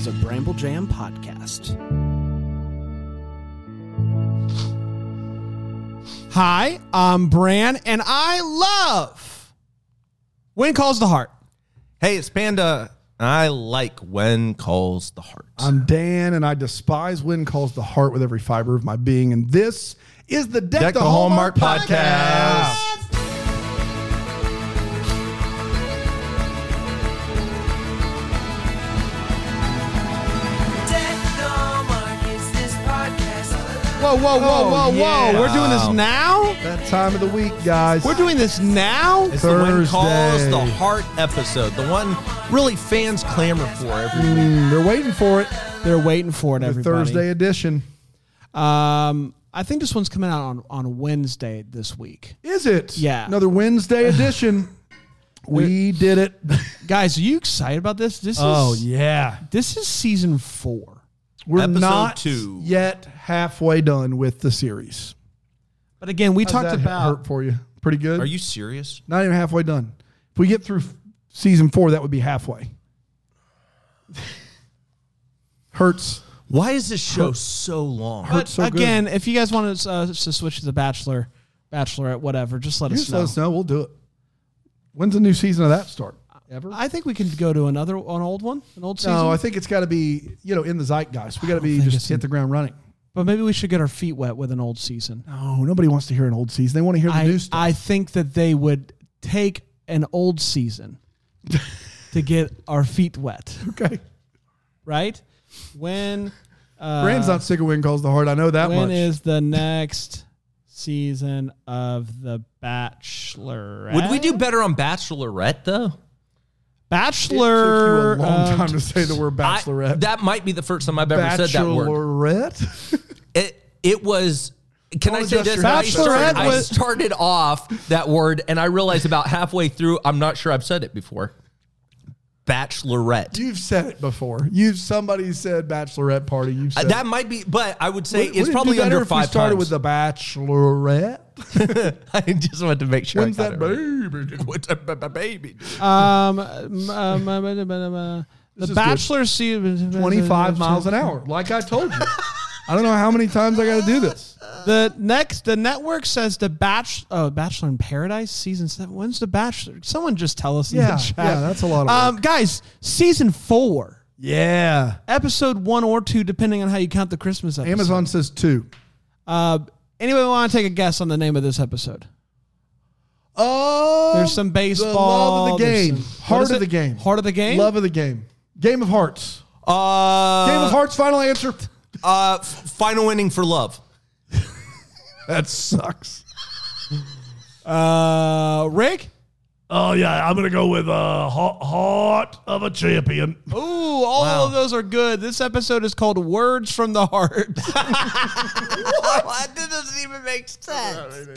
is a Bramble Jam podcast. Hi, I'm Bran, and I love When Calls the Heart. Hey, it's Panda. I like when calls the heart. I'm Dan, and I despise when calls the heart with every fiber of my being. And this is the Deck, Deck the, the Hallmark, Hallmark podcast. Podcast. Whoa, whoa, whoa, Oh, whoa, yeah. whoa. We're doing this now? That time of the week, guys. We're doing this now? It's the when calls Thursday. the heart episode, the one really fans clamor for every week. Mm, they're waiting for it. They're waiting for it, The everybody. Thursday edition. Um, I think this one's coming out on, on Wednesday this week. Is it? Yeah. Another Wednesday edition. we did it. Guys, are you excited about this? This is Oh, yeah. This is season four. We're Episode not two. yet halfway done with the series. But again, we How's talked that about hurt for you. Pretty good. Are you serious? Not even halfway done. If we get through f- season four, that would be halfway. Hurts. Why is this show so long? But so good. again, if you guys want to, uh, to switch to the Bachelor, Bachelorette, whatever, just let You us just know. let us know. We'll do it. When's the new season of that start? Ever? I think we can go to another an old one, an old season. No, I think it's got to be you know in the zeitgeist. We got to be just hit the ground running. but maybe we should get our feet wet with an old season. No, nobody wants to hear an old season. They want to hear the I, new stuff. I think that they would take an old season to get our feet wet, okay. right? When uh, Brand's not sick of when calls the heart. I know that when much. is the next season of The Bachelor? Would we do better on Bachelorette though? Bachelor? it took you a long uh, time to say the word I- bachelorette. that might be the first time I've ever said that word. Bachelorette. It it was. Can I Don't say this? your I accent. started, I started off that word, and I realized about halfway through, I'm not sure I've said it before. Bachelorette. You've said it before. You've somebody said bachelorette party. You've Uh, said that might be, but I would say Would- it's would probably do better under if we five started times. with the bachelorette. I just wanted to make sure. When's I that got it right. baby? What's a ba- ba- baby? Um, um, um, um, um, um, uh, the is good. Bachelor season 25 miles an hour, like I told you. I don't know how many times I got to do this. The next, the network says the Batch, oh, Bachelor in Paradise season seven. When's the Bachelor? Someone just tell us. in Yeah, the chat. yeah, that's a lot of Um, guys, season four, Yeah. episode one or two, depending on how you count the Christmas episode. Amazon says two. Uh, anybody want to take a guess on the name of this episode? Oh, There's some baseball. The love of the game. some- Heart of it? the game. Heart of the game. Love of the game. Game of Hearts. Uh, Game of Hearts, final answer. uh, final inning for love. That sucks. Uh, Rick. Oh, yeah. I'm going to go with uh, Heart of a Champion. Ooh, all of those are good. This episode is called "Words from the Heart." that doesn't even make sense.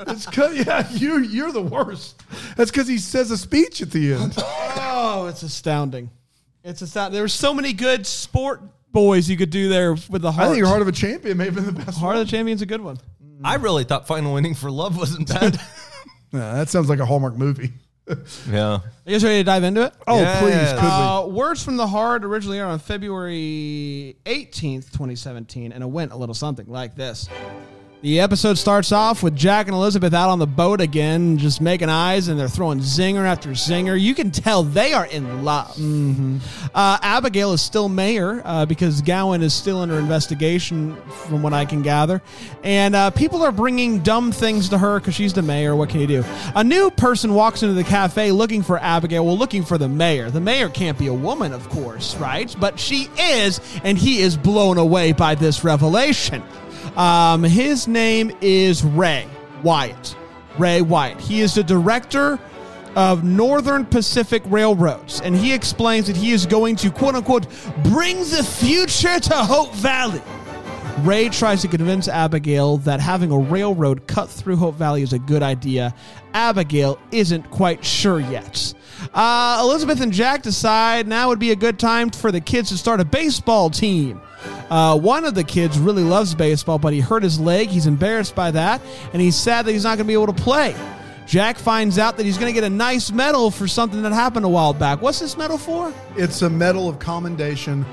It's cause, yeah, you, you're the worst. That's because he says a speech at the end. Oh, it's astounding. It's astounding. There were so many good sport boys you could do there with the heart. I think Heart of a Champion may have been the best Heart one. of the Champion's a good one. I really thought final Winning for love wasn't bad. Yeah, that sounds like a Hallmark movie. yeah. Are you guys ready to dive into it? Oh, Yes. please, could Uh, Words from the Heart originally aired on February 18th, 2017, and it went a little something like this. The episode starts off with Jack and Elizabeth out on the boat again, just making eyes, and they're throwing zinger after zinger. You can tell they are in love. Uh, Abigail is still mayor uh, because Gowen is still under investigation, from what I can gather. And uh, people are bringing dumb things to her because she's the mayor. What can you do? A new person walks into the cafe looking for Abigail, well, looking for the mayor. The mayor can't be a woman, of course, right? But she is, and he is blown away by this revelation. Um, his name is Ray Wyatt. Ray Wyatt. He is the director of Northern Pacific Railroads, and he explains that he is going to quote unquote bring the future to Hope Valley. Ray tries to convince Abigail that having a railroad cut through Hope Valley is a good idea. Abigail isn't quite sure yet. Uh, Elizabeth and Jack decide now would be a good time for the kids to start a baseball team. Uh, one of the kids really loves baseball, but he hurt his leg. He's embarrassed by that, and he's sad that he's not going to be able to play. Jack finds out that he's going to get a nice medal for something that happened a while back. What's this medal for? It's a medal of commendation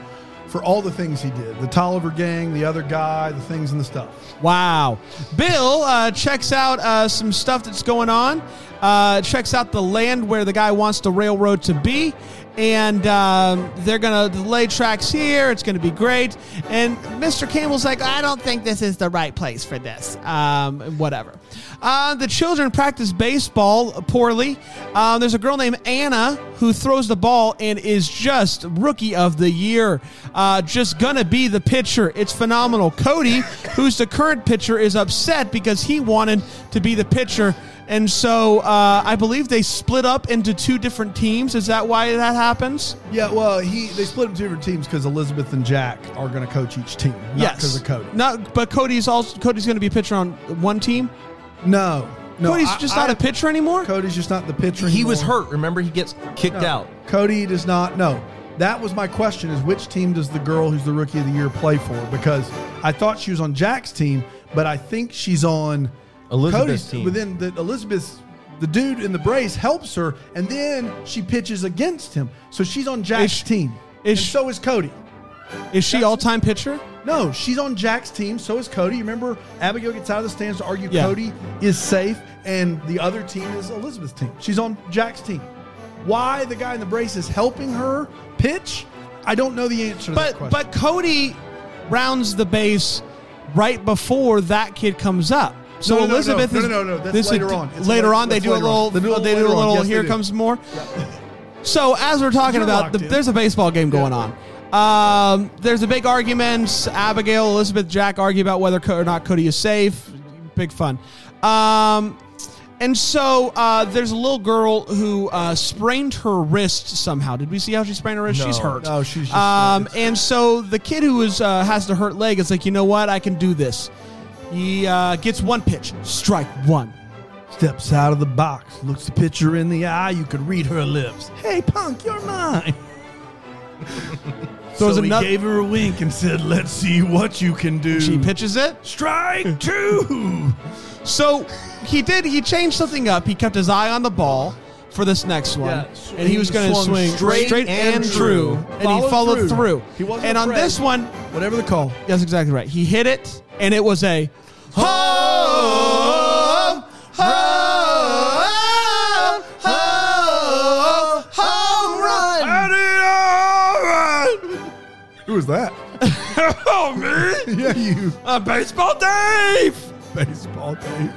for all the things he did. The Tolliver gang, the other guy, the things and the stuff. Wow. Bill uh, checks out uh, some stuff that's going on, uh, checks out the land where the guy wants the railroad to be, and um, they're going to lay tracks here. It's going to be great. And Mr. Campbell's like, I don't think this is the right place for this. Um, whatever. Uh, the children practice baseball poorly. Uh, there's a girl named Anna who throws the ball and is just rookie of the year. Uh, just gonna be the pitcher. It's phenomenal. Cody, who's the current pitcher, is upset because he wanted to be the pitcher. And so uh, I believe they split up into two different teams. Is that why that happens? Yeah, well, he they split into different teams because Elizabeth and Jack are going to coach each team, not yes, because of Cody. No, but Cody's also Cody's going to be a pitcher on one team. No, no, Cody's I- just I- not a pitcher anymore. Cody's just not the pitcher. He was hurt. Remember, he gets kicked No. out. Cody does not. No, that was my question: is which team does the girl who's the rookie of the year play for? Because I thought she was on Jack's team, but I think she's on Elizabeth's Cody's. team. But then the Elizabeth's. The dude in the brace helps her, and then she pitches against him. So she's on Jack's Is- team, is and she- so is Cody. Is she all time pitcher? No, she's on Jack's team. So is Cody. Remember Abigail gets out of the stands to argue Yeah. Cody is safe, and the other team is Elizabeth's team. She's on Jack's team. Why the guy in the brace is helping her pitch? I don't know the answer to that But question. but Cody rounds the base right before that kid comes up. So No, no, no, Elizabeth no, is no, no, no, that's is- later on. It's later on, they do a later little. They do a little They do a later little. Yes, here comes more. So as we're talking You're about, the, there's a baseball game going on. Um, there's a big argument. Abigail, Elizabeth, Jack argue about whether or not Cody is safe. Big fun. Um, and so uh, there's a little girl who uh, sprained her wrist somehow. Did we see how she sprained her wrist? No. She's hurt. No, she's just- Um, and so the kid who is uh, has the hurt leg is like, you know what? I can do this. He uh, gets one pitch, strike one. Steps out of the box, looks the pitcher in the eye. You could read her lips. Hey, punk, you're mine. So he another- gave her a wink and said, "Let's see what you can do." She pitches it. Strike two. So he did. He changed something up. He kept his eye on the ball for this next one, Yeah, and he was going to swing straight straight, and, and true, and he Followed followed through. through. He wasn't and on this one, Whatever the call. that's exactly right. He hit it, and it was a home, home, home, home run. Who was that? Oh me, yeah, you. a baseball Dave. Baseball Dave.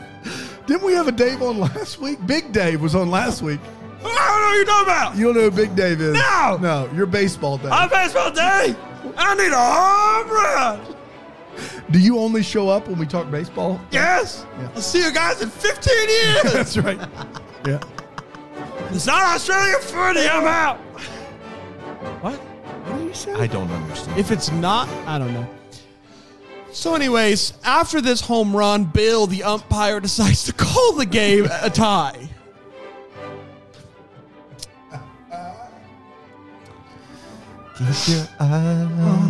Didn't we have a Dave on last week? Big Dave was on last week. I don't know what you're talking about. You don't know who Big Dave is? No. No, you're Baseball Dave. I'm baseball Dave. I need a home run. Do you only show up when we talk baseball? Yes. Yeah. I'll see you guys in 15 years. That's right. Yeah. it's not Australian footy. I'm out. What? What are you saying? I don't understand. If it's not, I don't know. So, anyways, after this home run, Bill, the umpire, decides to call the game a tie.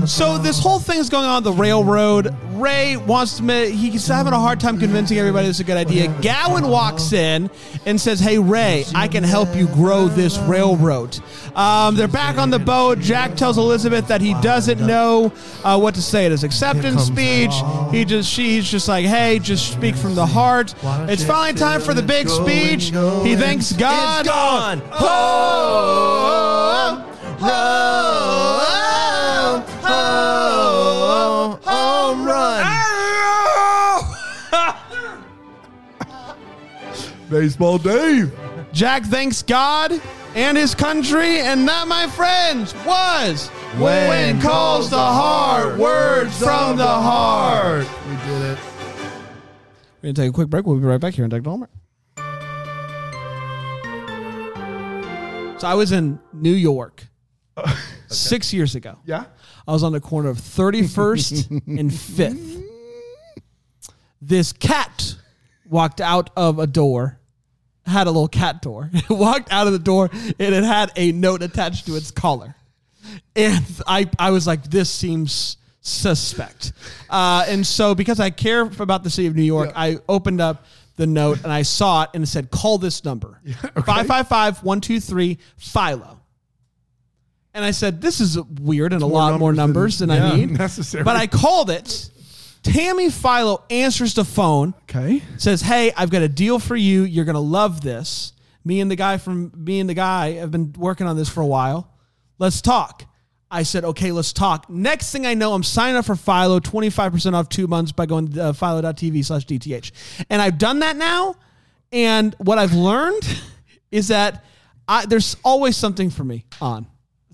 So this whole thing is going on the railroad. Ray wants to. ma- He's having a hard time convincing everybody this is a good idea. Gowen walks in and says, "Hey Ray, I can help you grow this railroad." Um, they're back on the boat. Jack tells Elizabeth that he doesn't know uh, what to say at his acceptance speech. He just she's just like, "Hey, just speak from the heart." It's finally time for the big speech. He thanks God. It's gone. Home, home, home, home run. Baseball Dave. Jack thanks God and his country, and that, my friends, was when, calls the heart, words from the heart. We did it. We're gonna take a quick break. We'll be right back here on Deck to Homer. So I was in New York six years ago. Yeah. I was on the corner of 31st and 5th. This cat walked out of a door, had a little cat door. It walked out of the door and it had a note attached to its collar. And I, I was like, this seems suspect. Uh, and so, because I care about the city of New York, Yeah. I opened up the note and I saw it and it said, call this number 555 123 Philo. And I said, this is weird and a lot more numbers than, yeah, I need. necessary. But I called it. Tammy Philo answers the phone Okay. says, "Hey, I've got a deal for you. You're gonna love this. Me and the guy from me and the guy have been working on this for a while. Let's talk." I said, "Okay, let's talk." Next thing I know, I'm signing up for Philo, 25% off two months by going to uh, philo.tv slash DTH. And I've done that now. And what I've learned is that I, there's always something for me on.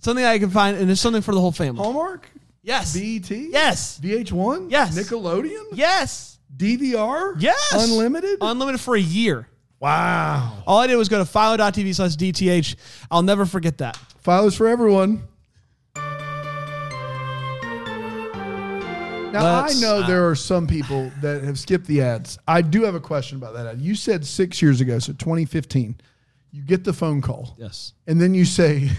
Something I can find, and there's something for the whole family. Hallmark? Yes. BET? Yes. VH1? Yes. Nickelodeon? Yes. DVR? Yes. Unlimited? Unlimited for a year. wow. All I did was go to philo.tv slash DTH. I'll never forget that. Files for everyone. Now Let's- I know uh, there are some people that have skipped the ads. I do have a question about that ad. You said six years ago, so 2015, you get the phone call, Yes. and then you say,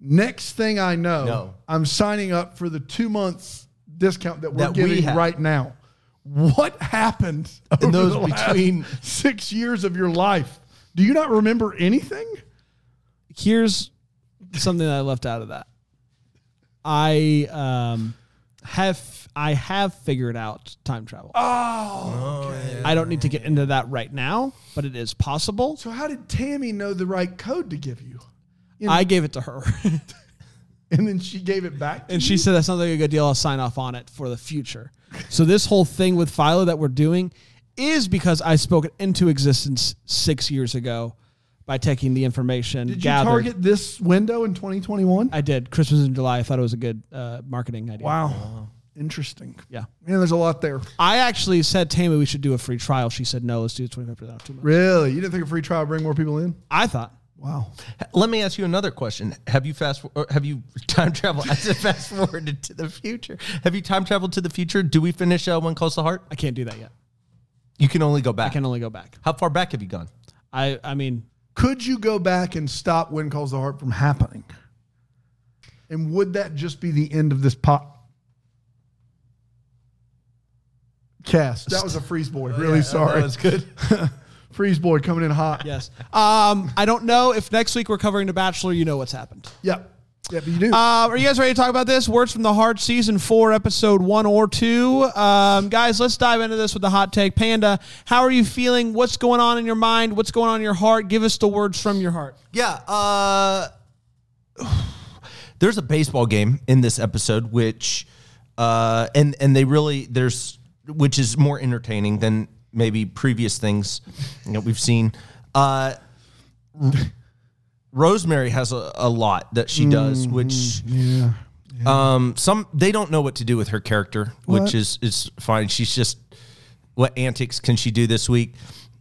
"Next thing I know, No. I'm signing up for the two months discount that we're That we giving have. right now." What happened over those the last between- six years of your life? Do you not remember anything? Here's something that I left out of that. I um, have I have figured out time travel. Oh, I don't need to get into that right now, but it is possible. So how did Tammy know the right code to give you? I gave it to her, And then she gave it back to and you? she said that sounds like a good deal. I'll sign off on it for the future. So this whole thing with Philo that we're doing is because I spoke it into existence six years ago by taking the information. Did you gathered. target this window in 2021? I did. Christmas in July. I thought it was a good uh, marketing idea. Wow. Interesting. Yeah. Man, there's a lot there. I actually said, Tammy, we should do a free trial. She said, no, let's do 25% off two months. Really? You didn't think a free trial would bring more people in? I thought. Wow. Let me ask you another question. Have you fast or have you time traveled? I said fast forwarded to the future. Have you time traveled to the future? Do we finish uh, When Calls the Heart? I can't do that yet. You can only go back. I can only go back. How far back have you gone? I, I mean, Could you go back and stop When Calls the Heart from happening? And would that just be the end of this pop? Cast. That was a freeze boy. Really sorry. That was good. freeze boy coming in hot. yes. Um, I don't know if next week we're covering The Bachelor. You know what's happened. Yep. Yep, you do. Uh, are you guys ready to talk about this? Words from the Heart, season four, episode one or two. Um, guys, let's dive into this with the hot take. Panda, how are you feeling? What's going on in your mind? What's going on in your heart? Give us the words from your heart. Yeah. Uh, there's a baseball game in this episode, which, uh, and and they really there's which is more entertaining than maybe previous things that we've seen. Uh, Rosemary has a, a lot that she does, which yeah. um, some they don't know what to do with her character, What? which is is fine. She's just what antics can she do this week?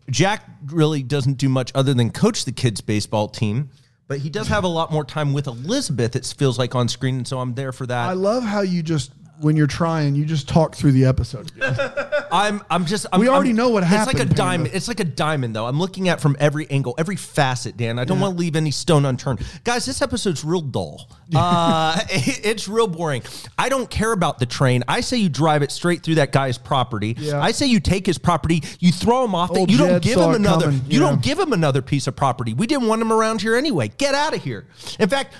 Jack really doesn't do much other than coach the kids' baseball team, but he does have a lot more time with Elizabeth. It feels like on screen, and so I'm there for that. I love how you just, when you're trying, you just talk through the episode. I'm I'm just I'm, We already I'm- know what happened, It's like a Panda. diamond. It's like a diamond though. I'm looking at from every angle, every facet, Dan. I don't want to leave any stone unturned. Guys, this episode's real dull. Uh, it- it's real boring. I don't care about the train. I say you drive it straight through that guy's property. Yeah. I say you take his property, you throw him off. Old you don't Jed give saw him it another. coming, You yeah. don't give him another piece of property. We didn't want him around here anyway. Get out of here. In fact,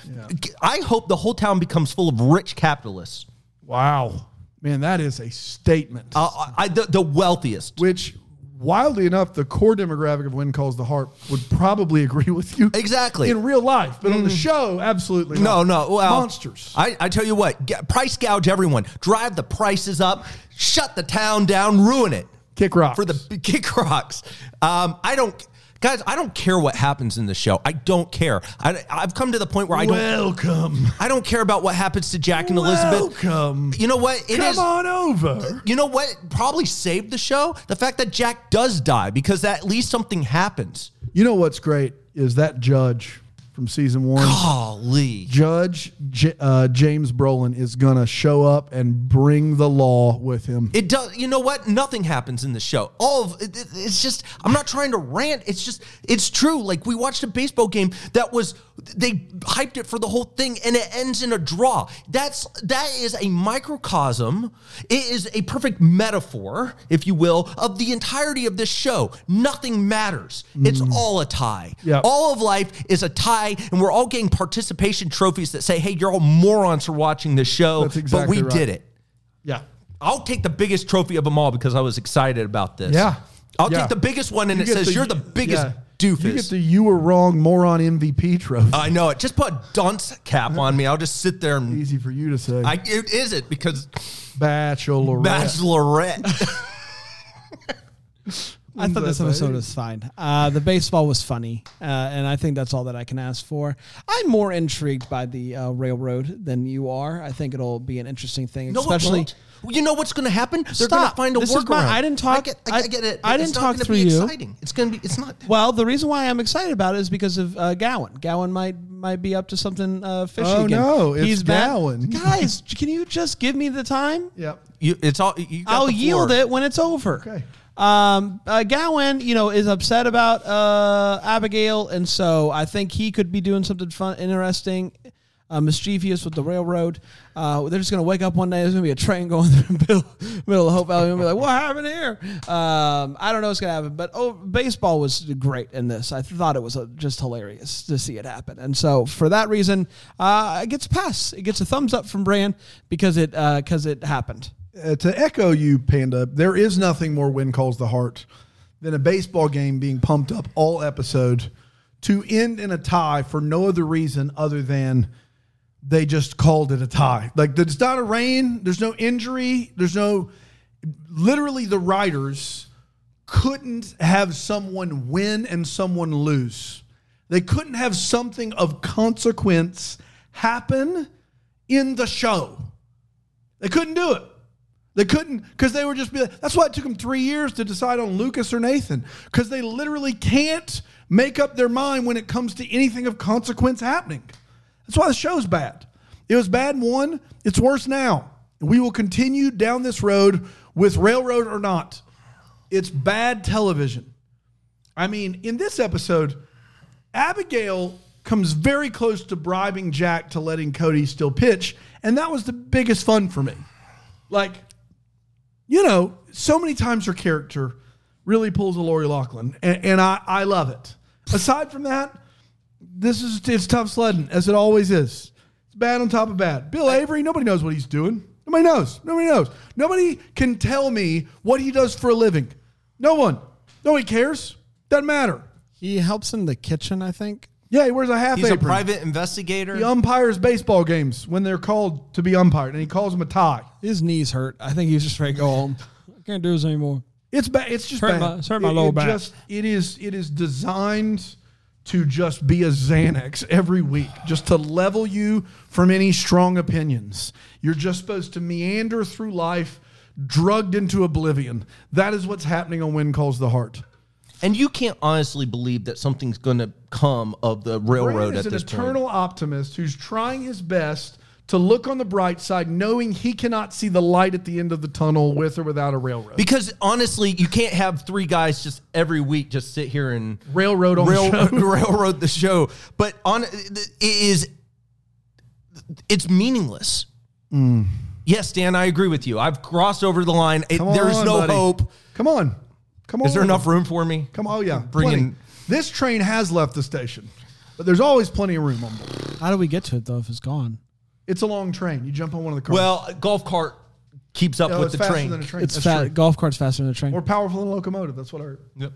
I hope the whole town becomes full of rich capitalists. Wow. Man, that is a statement. Uh, I, the, the wealthiest. which, wildly enough, the core demographic of When Calls the Heart would probably agree with you. Exactly. In real life, but on the show, absolutely No, not. no. Well, Monsters. I, I tell you what, price gouge everyone. Drive the prices up. Shut the town down. Ruin it Kick rocks. for the kick rocks. Um, I don't, guys. I don't care what happens in the show. I don't care. I, I've come to the point where I don't. Welcome. I don't care about what happens to Jack and Elizabeth. Welcome. You know what? It Come is. on over. You know what? Probably saved the show. The fact that Jack does die because at least something happens. You know what's great is that judge from season one. Golly. Judge J- uh, James Brolin is gonna show up and bring the law with him. It does. You know what? Nothing happens in the show. All of it, it- it's just. I'm not trying to rant. It's just. It's true. Like we watched a baseball game that was they hyped it for the whole thing and it ends in a draw. That's that is a microcosm. It is a perfect metaphor, if you will, of the entirety of this show. Nothing matters. It's mm. all a tie. Yep. All of life is a tie, and we're all getting participation trophies that say, hey, you're all morons for watching this show. Exactly but we right. did it. Yeah. I'll take the biggest trophy of them all because I was excited about this. Yeah. I'll Yeah. take the biggest one and You it says the- you're the biggest yeah. Doofus. You get the you were wrong moron MVP trophy. I know it. Just put a dunce cap on me. I'll just sit there and Easy for you to say. I it is it because Bachelorette. Bachelorette. I thought this episode was fine. Uh, the baseball was funny, uh, and I think that's all that I can ask for. I'm more intrigued by the uh, railroad than you are. I think it'll be an interesting thing, no, especially. it won't. You know what's going to happen? They're going to Stop. find a This is workaround. my- I didn't talk- I get, I, I- get it. I It's didn't not talk gonna through be you. Exciting. It's going to be. It's not. Well, the reason why I'm excited about it is because of uh, Gowen. Gowen might might be up to something uh, fishy Oh, again. no, it's He's back. Gowen. Guys, can you just give me the time? Yep. You, it's all. You got I'll yield it when it's over. Okay. Um, uh, Gowen, you know, is upset about uh, Abigail, and so I think he could be doing something fun, interesting, uh, mischievous with the railroad. Uh, they're just gonna wake up one day. There's gonna be a train going through the middle, middle of Hope Valley, and be like, "What happened here?" Um, I don't know what's gonna happen, but oh, baseball was great in this. I thought it was uh, just hilarious to see it happen, and so for that reason, uh, it gets a pass. It gets a thumbs up from Brand because it because it happened. Uh, to echo you, Panda, there is nothing more win calls the heart than a baseball game being pumped up all episode to end in a tie for no other reason other than they just called it a tie. Like it's not a rain, there's no injury, there's no literally the writers couldn't have someone win and someone lose. They couldn't have something of consequence happen in the show. They couldn't do it. They couldn't because they were just be that's why it took them three years to decide on Lucas or Nathan because they literally can't make up their mind when it comes to anything of consequence happening. That's why the show's bad. It was bad one, it's worse now. We will continue down this road with railroad or not. It's bad television. I mean, in this episode, Abigail comes very close to bribing Jack to letting Cody still pitch, and that was the biggest fun for me. Like, you know, so many times her character really pulls a Lori Loughlin, and, and I, I love it. Aside from that, this is it's tough sledding, as it always is. It's bad on top of bad. Bill Avery, nobody knows what he's doing. Nobody knows. Nobody knows. Nobody can tell me what he does for a living. No one. Nobody cares. Doesn't matter. He helps in the kitchen, I think. Yeah, he wears a half He's a apron. private investigator. He umpires baseball games when they're called to be umpired, and he calls them a tie. His knees hurt. I think he's just ready to go home. I can't do this anymore. It's bad. It's just Hurt bad. my- it's hurt my It- lower it back. Just, it is. It is designed to just be a Xanax every week, just to level you from any strong opinions. You're just supposed to meander through life, drugged into oblivion. That is what's happening on When Calls the Heart. And you can't honestly believe that something's going to come of the railroad Brand is at an this eternal point. optimist who's trying his best to look on the bright side, knowing he cannot see the light at the end of the tunnel with or without a railroad. Because honestly, you can't have three guys just every week just sit here and railroad on rail, the show. railroad the show. But on it is it's meaningless. Mm. Yes, Dan, I agree with you. I've crossed over the line. It- Come there is no buddy. hope. Come on. Come on. Is there enough room for me? Come on. Oh, yeah. Bringing- Plenty. This train has left the station, but there's always plenty of room on board. How do we get to it though if it's gone? It's a long train. You jump on one of the cars. Well, a golf cart keeps up No, with it's the faster train. than a train. It's That's fat. Golf cart's faster than a train. More powerful than a locomotive. That's what I heard. Yep.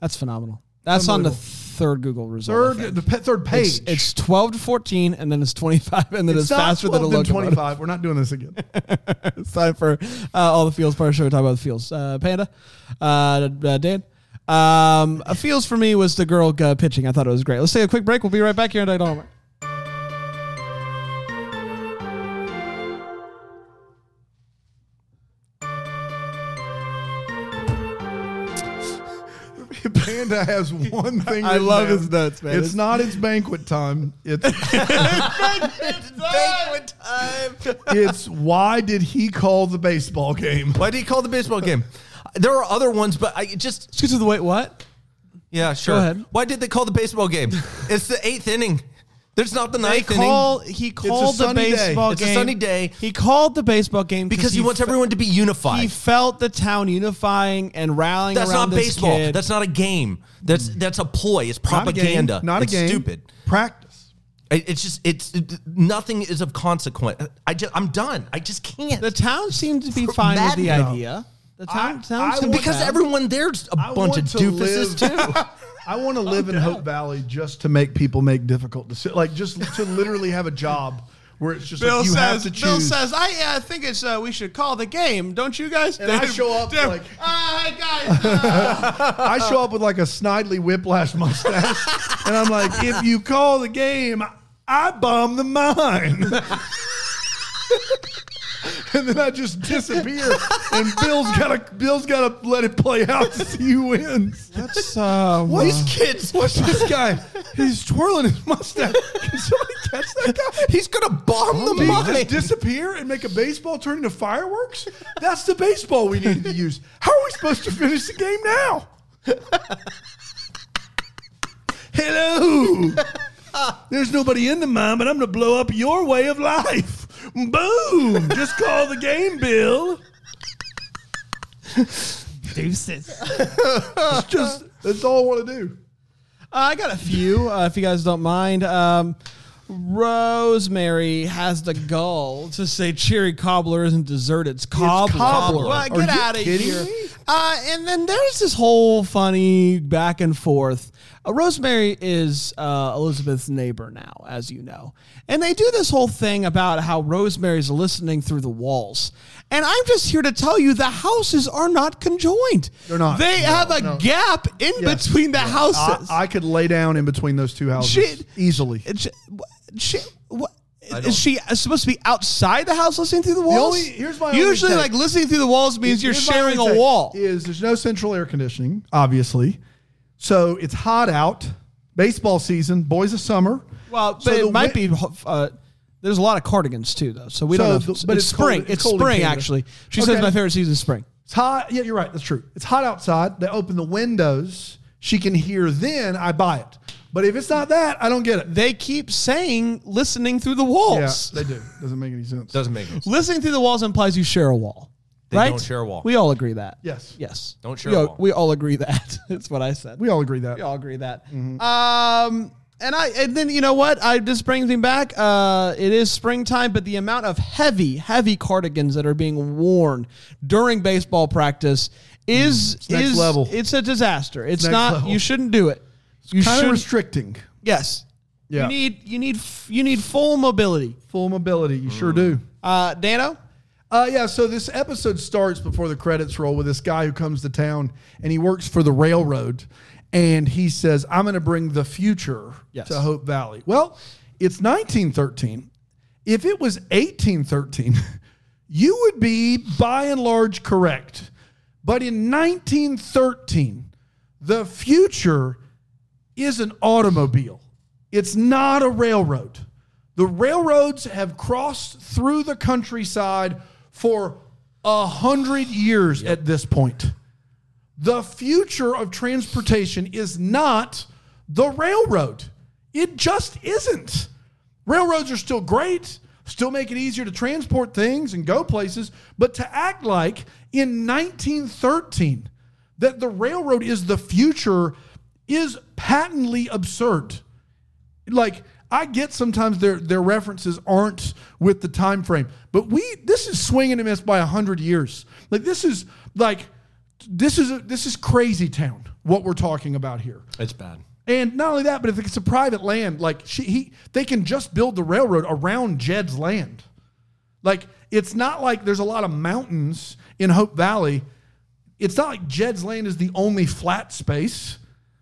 That's phenomenal. That's on the Unbelievable. third Google result. I Third, think. the pe- third page. It's, it's 12 to 14, and then it's 25, and then it's, It's not faster than a 12 than locomotive. 25. We're not doing this again. It's time for uh, all the fields part of the show. We talk about the fields. Uh, Panda, uh, uh, Dan. Um, uh, fields for me was the girl uh, pitching. I thought it was great. Let's take a quick break. We'll be right back here on Dynamite. Panda has one thing. I love down. his notes, man. It's It's- not its banquet time. It's Banquet time. it's why did he call the baseball game? Why did he call the baseball game? There are other ones, but I just Excuse me, the wait, what? yeah, sure. ahead. Why did they call the baseball game? it's the eighth inning. There's not the They call, inning he called the sunny day. baseball It's a game. sunny day. He called the baseball game because he, wants fe- everyone to be unified. He felt the town unifying and rallying That's around not this baseball. kid. That's not a game. That's that's a ploy. It's Not a game, propaganda. Not a it's game. stupid. Practice. It- It's just it's it, nothing is of consequence. I just I'm done. I just can't. the town seemed to be fine with the maddening. idea. The I- town, town I because down. everyone there's a I bunch of to doofuses live- too. I want to live in Hope Valley just to make people make difficult decisions. Like just to literally have a job where it's just Bill like you have says, to Bill says, I uh, think it's uh, we should call the game, don't you guys? And I show up Damn. like- ah, hey guys, uh, I show up with like a snidely whiplash mustache, and I'm like, if you call the game, I bomb the mine. and then I just disappear, and Bill's gotta Bill's gotta let it play out to see who wins. that's uh, What These kids. What's this guy? He's twirling his mustache. Can somebody catch that guy? He's gonna bomb the Did he just mine. disappear and make a baseball turn into fireworks? That's the baseball we needed to use. How are we supposed to finish the game now? Hello. There's nobody in the mine, but I'm to blow up your way of life. Boom. Just call the game, Bill. deuces. It's just, that's all I want to do. Uh, I got a few, uh, if you guys don't mind. Um, Rosemary has the gall to say cherry cobbler isn't dessert, it's cobbler. cobbler. Well, get out of kidding here. me? Uh, and then there's this whole funny back and forth. Uh, Rosemary is uh, Elizabeth's neighbor now, as you know. And they do this whole thing about how Rosemary's listening through the walls. And I'm just here to tell you the houses are not conjoined. They're not. They No, have a no. gap in Yes. between the I, houses. I could lay down in between those two houses Shit. easily. She, she, what, is she supposed to be outside the house listening through the walls? only- here's my only Usually, take. like listening through the walls means you're Here's my sharing only a take, wall. Is there's no central air conditioning, obviously. So it's hot out. Baseball season, boys of summer. Well, So but the it might wi- be. Uh, there's a lot of cardigans too, though. So we So don't know. If the- it's, but it's, it's cold- spring. it's it's cold in spring, Canada. actually. She Okay. says my favorite season is spring. It's hot. Yeah, you're right. That's true. It's hot outside. They open the windows. She can hear. Then I buy it. But if it's not that, I don't get it. They keep saying listening through the walls. Yeah, walls. they do. Doesn't make any sense. Doesn't make sense. Listening through the walls implies you share a wall. They right? don't share a wall. We all agree that. Yes. Yes. Don't share we a wall. We all agree that. That's what I said. We all agree that. We all agree that. Um, and I and then you know what? I this brings me back. Uh, it is springtime, but the amount of heavy, heavy cardigans that are being worn during baseball practice is next is level. It's a disaster. It's next not. level. You shouldn't do it. You Kind should. of restricting. yes. Yeah. You need you need f- you need full mobility. Full mobility. You sure do. Uh, Dano. Uh, yeah, so this episode starts before the credits roll with this guy who comes to town and he works for the railroad and he says, I'm going to bring the future Yes. to Hope Valley. Well, it's 1913. If it was 1813, you would be by and large correct. But in 1913, the future is an automobile. It's not a railroad. The railroads have crossed through the countryside for a hundred years at this point. The future of transportation is not the railroad. It just isn't. Railroads are still great, still make it easier to transport things and go places, but to act like in 1913 that the railroad is the future is patently absurd. Like I get sometimes their their references aren't with the time frame, but we this is swinging and miss by a hundred years. Like this is like this is a, this is crazy town. What we're talking about here. It's bad. And not only that, but if it's a private land, like she, he, they can just build the railroad around Jed's land. Like it's not like there's a lot of mountains in Hope Valley. It's not like Jed's land is the only flat space.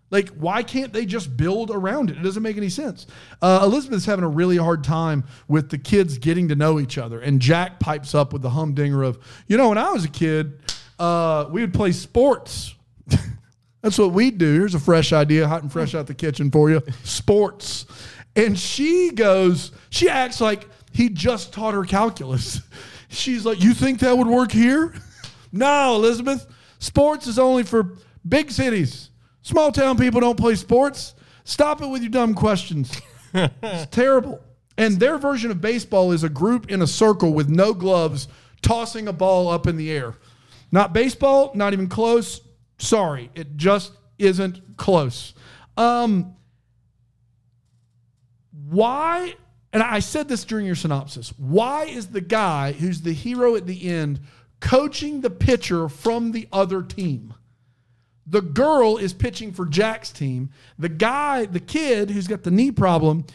Like, why can't they just build around it? It doesn't make any sense. Uh, Elizabeth's having a really hard time with the kids getting to know each other. And Jack pipes up with the humdinger of, you know, when I was a kid, uh, we would play sports. That's what we do. Here's a fresh idea, hot and fresh out the kitchen for you. Sports. And she goes, she acts like he just taught her calculus. She's like, You think that would work here? No, Elizabeth. Sports is only for big cities. Small town people don't play sports. Stop it with your dumb questions. it's terrible. And their version of baseball is a group in a circle with no gloves tossing a ball up in the air. Not baseball, not even close. Sorry, it just isn't close. Um, why? And I said this during your synopsis. Why is the guy who's the hero at the end coaching the pitcher from the other team? The girl is pitching for Jack's team. The guy, the kid who's got the knee problem,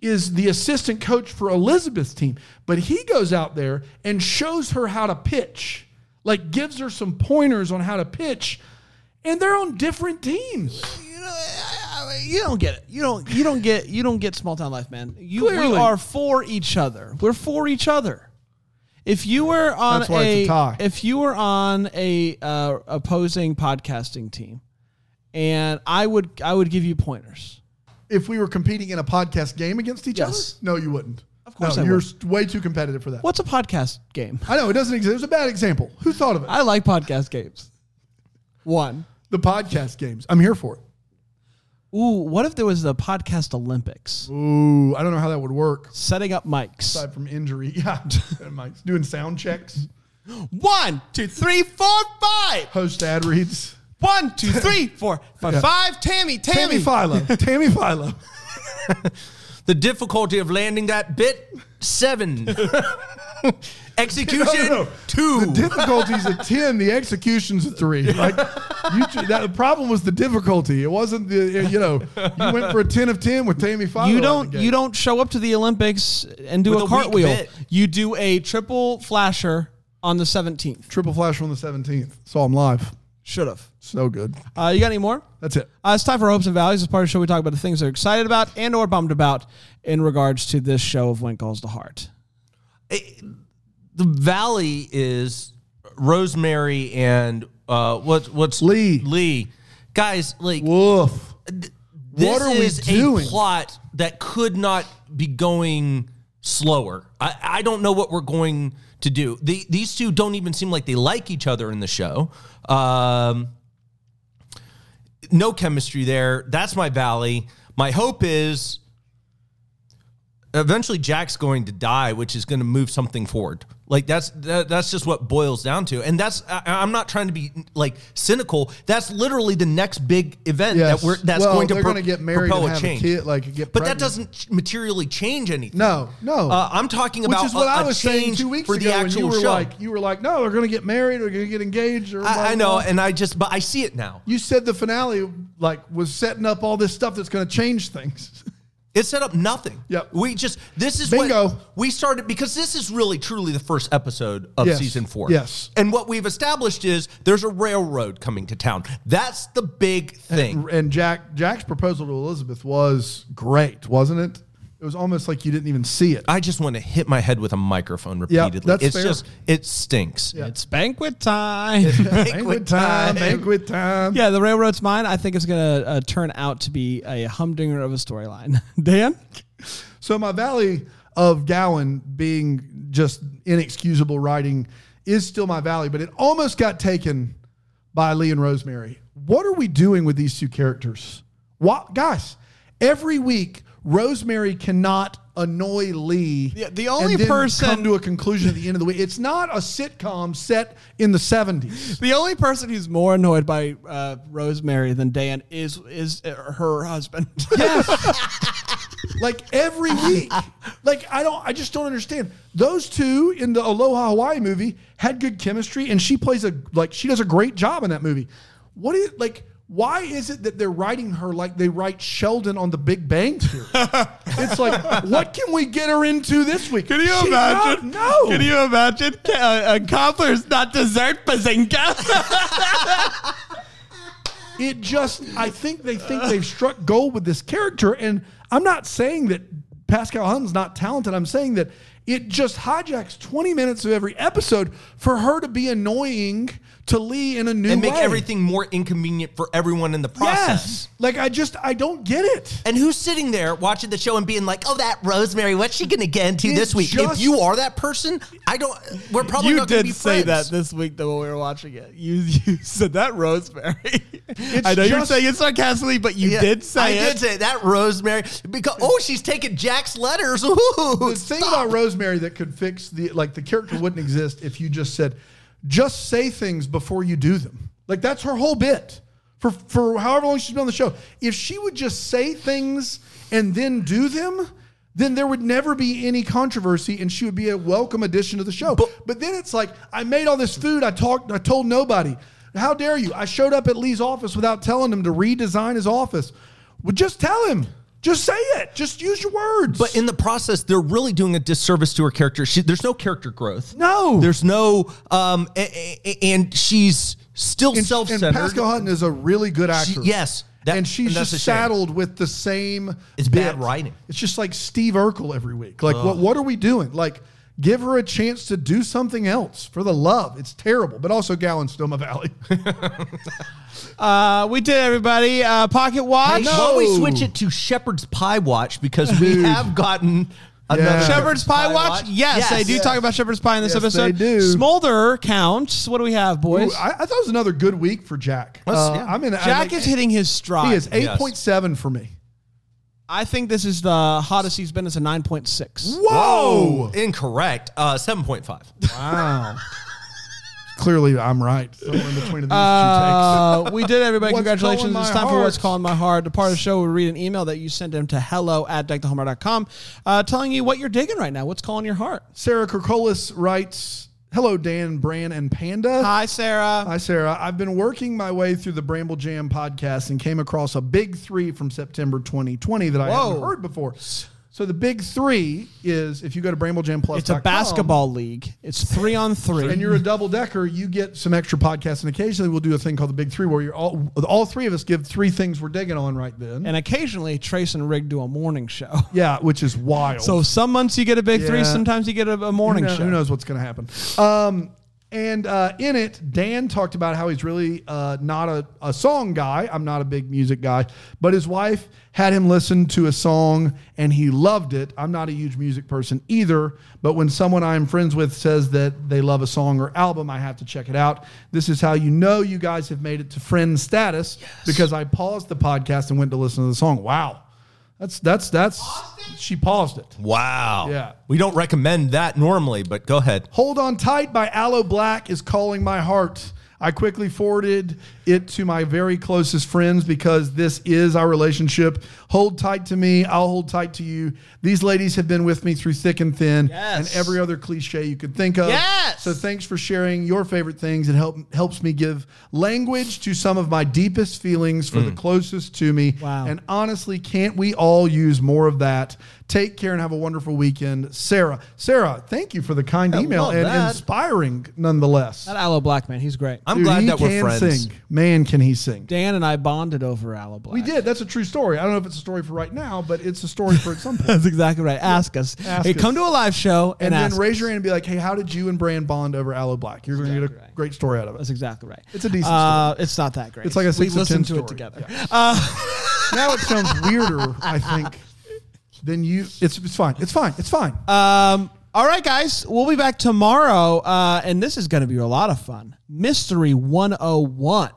is the assistant coach for Elizabeth's team. But he goes out there and shows her how to pitch, like gives her some pointers on how to pitch, and they're on different teams. You know, I- you don't get it. You don't. You don't get. You don't get small town life, man. You we are for each other. We're for each other. If you were on That's why it's a tie. if you were on a uh, opposing podcasting team, and I would I would give you pointers. If we were competing in a podcast game against each Yes. other, no, you wouldn't. Of course no, I you're would. s- way too competitive for that. What's a podcast game? I know it doesn't exist. It was a bad example. Who thought of it? I like podcast games. One. the podcast games. I'm here for it. Ooh, what if there was the podcast Olympics? Ooh, I don't know how that would work Setting up mics. aside from injury. Yeah, Mike's doing sound checks, One, two, three, four, five. host ad reads. One, two, three, four, five, Yeah. five. Tammy, Tammy Tammy. Philo. Tammy Philo. The difficulty of landing that bit seven. Execution No, no, no. two. The difficulty's a ten. The execution's a three. Like you, that, the problem was the difficulty. It wasn't the you know you went for a ten of ten with Tammy Philo. You don't. You don't show up to the Olympics and do With a a cartwheel. You do a triple flasher on the seventeenth. triple flasher on the seventeenth. Saw him live. Should have. So good. Uh, you got any more? That's it. Uh, it's time for hopes and values. This part of the show we talk about the things they're excited about and or bummed about in regards to this show of When It Calls to Heart. The valley is Rosemary and uh, what what's Lee. Lee, guys, like Woof. this What are we is doing? a plot that could not be going slower. I, I don't know what we're going to do. The, these two don't even seem like they like each other in the show. Um, no chemistry there. That's my valley. My hope is eventually Jack's going to die, which is going to move something forward. Like that's that, that's just what boils down to, and that's I, I'm not trying to be like cynical. That's literally the next big event Yes. that we're that's well, going to pro- get married propel a change. a kid, like get. But pregnant. that doesn't materially change anything. No, no. Uh, I'm talking Which about is what a- I a was saying change two weeks for ago. the when actual you were show. like, you were like, no, they're going to get married or going to get engaged. Or I, I know, and I just but I see it now. you said the finale like was setting up all this stuff that's going to change things. It set up nothing. Yep. We just this is Bingo. what we started because this is really truly the first episode of Yes. season four. Yes. And what we've established is there's a railroad coming to town. That's the big thing. and Jack Jack's proposal to Elizabeth was great, wasn't it? It was almost like you didn't even see it. I just want to hit my head with a microphone Yeah, repeatedly. that's it's fair. just it stinks. It's banquet time. banquet time, banquet time. yeah, the railroad's mine. I think it's going to uh, turn out to be a humdinger of a storyline. Dan? So my valley of Gowen being just inexcusable writing is still my valley, but it almost got taken by Lee and Rosemary. What are we doing with these two characters? What guys? Every week, Rosemary cannot annoy Lee. Yeah, the only person- come to a conclusion at the end of the week. It's not a sitcom set in the seventies. The only person who's more annoyed by uh, Rosemary than Dan is is uh, her husband. Yes. like every week. Like I don't I just don't understand. Those two in the Aloha Hawaii movie had good chemistry and she plays a like she does a great job in that movie. What is like why is it that they're writing her like they write Sheldon on the Big Bang Theory? it's like, what can we get her into this week? Can you She's imagine? not- no. Can you imagine? Uh, a cobbler's not dessert, bazinga. it just I think they think they've struck gold with this character, and I'm not saying that Pascale Hutton's not talented. I'm saying that it just hijacks 20 minutes of every episode for her to be annoying to Lee in a new way. and make way. everything more inconvenient for everyone in the process. Yes. Like I just I don't get it. And who's sitting there watching the show and being like, "Oh, that Rosemary, what's she gonna get into It this week?" just- if you are that person, I don't. We're probably you not gonna did be say friends. that this week though when we were watching it. You you said that Rosemary. I know you're just- saying it sarcastically, but you Yeah, did say it. I it. did say that Rosemary because oh, she's taking Jack's letters. Ooh, The thing about Rosemary that could fix the like the character wouldn't exist if you just said, just say things before you do them. Like that's her whole bit for for however long she's been on the show. If she would just say things and then do them, then there would never be any controversy, and she would be a welcome addition to the show. But, then it's like I made all this food. I talked. I told nobody. How dare you? I showed up at Lee's office without telling him to redesign his office. Well, just tell him. Just say it. Just use your words. But in the process, they're really doing a disservice to her character. She, there's no character growth. No. there's no, um, a- a- and she's still and, and self-centered. Pascale Hutton is a really good actor. yes, that- and she's and just saddled with the same. It's bit. bad writing. It's just like Steve Urkel every week. Like, what what are we doing? Like, give her a chance to do something else for the love. It's terrible, but also Gallon Stoma Valley. Uh, we did everybody. Uh, Pocket Watch. Hey, Why don't we switch it to Shepherd's Pie Watch because we have gotten another Yeah. Shepherd's Pie Watch? Yes, they do Yes. talk about Shepherd's Pie in this Yes, episode. they do. Smolder counts. What do we have, boys? Ooh, I, I thought it was another good week for Jack. Uh, yeah. I'm in. Jack I, is hitting his stride. He is eight point seven for me. I think this is the hottest he's been as a 9.6. Whoa! Incorrect. Uh, seven point five. Wow. Clearly, I'm right. Somewhere in between of these two Uh, we did everybody. What's Congratulations. calling It's my time for What's heart? Calling My Heart. The part of the show, we read an email that you sent him to hello at deckthehallmark.com uh, telling you what you're digging right now. What's calling your heart? takes. Sarah Kirkolis writes, "Hello, Dan, Bran, and Panda." Hi, Sarah. Hi, Sarah. I've been working my way through the Bramble Jam podcast and came across a big three from September 2020 that I hadn't heard before. So the big three is if you go to BrambleJamPlus.com. It's a basketball league. It's three on three. And you're a double decker, you get some extra podcasts, and occasionally we'll do a thing called the Big Three, where you're all all three of us give three things we're digging on right then. and occasionally, Trace and Rig do a morning show. yeah, which is wild. So some months you get a big three, sometimes you get a, a morning who, know- show. who knows what's going to happen? Um, and uh, in it, Dan talked about how he's really uh, not a, a song guy. I'm not a big music guy, but his wife had him listen to a song and he loved it. I'm not a huge music person either, but when someone I'm friends with says that they love a song or album, I have to check it out. This is how you know you guys have made it to friend status because I paused the podcast and went to listen to the song. Wow. That's, that's, that's, she paused it. Wow. Yeah. We don't recommend that normally, but go ahead. Hold On Tight by Aloe Blacc is calling my heart. I quickly forwarded it to my very closest friends because this is our relationship. Hold tight to me. I'll hold tight to you. These ladies have been with me through thick and thin Yes. and every other cliche you could think of. Yes. So thanks for sharing your favorite things. It help, helps me give language to some of my deepest feelings for the mm. closest to me. Wow. And honestly, can't we all use more of that? Take care and have a wonderful weekend. Sarah. Sarah, thank you for the kind email and that. inspiring nonetheless. That Aloe Blacc man, he's great. I'm Dude, glad he that we're can friends. Sing. Man, can he sing. Dan and I bonded over Aloe Blacc. We did. That's a true story. I don't know if it's a story for right now, but it's a story for at some point. That's exactly right. Ask us. Ask hey, us. come to a live show and, and then raise us. your hand and be like, hey, how did you and Brand bond over Aloe Blacc? You're going to get a right. great story out of it. That's exactly right. It's a decent story. Uh, it's not that great. It's like a we six of listened 10 to it together. Yeah. Uh, now it sounds weirder, I think, than you. It's, it's fine. It's fine. It's fine. Um, all right, guys, we'll be back tomorrow, uh, and this is going to be a lot of fun. Mystery 101.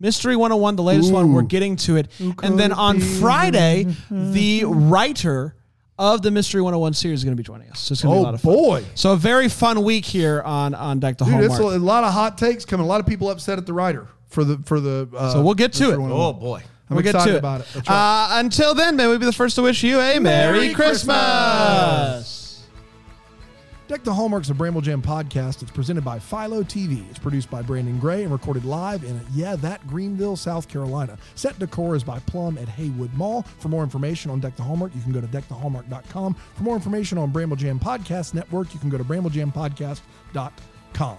Mystery 101, the latest one. We're getting to it. And then on be? Friday, the writer of the Mystery 101 series is going to be joining us. So it's going to be a Oh, lot of fun. boy. So a very fun week here on, on Deck the Dude, Hallmark. it's a, a lot of hot takes coming. A lot of people upset at the writer for the for the. Uh, So we'll get to it. 101. Oh, boy. I'm we'll get excited to it. about it. That's right. Uh, until then, may we be the first to wish you a Merry, Merry Christmas. Christmas. Deck the Hallmarks of Bramble Jam podcast. It's presented by Philo TV. It's produced by Brandon Gray and recorded live in, yeah, that Greenville, South Carolina. Set decor is by Plum at Haywood Mall. For more information on Deck the Hallmark, you can go to deckthehallmark.com. For more information on Bramble Jam Podcast Network, you can go to bramblejampodcast.com.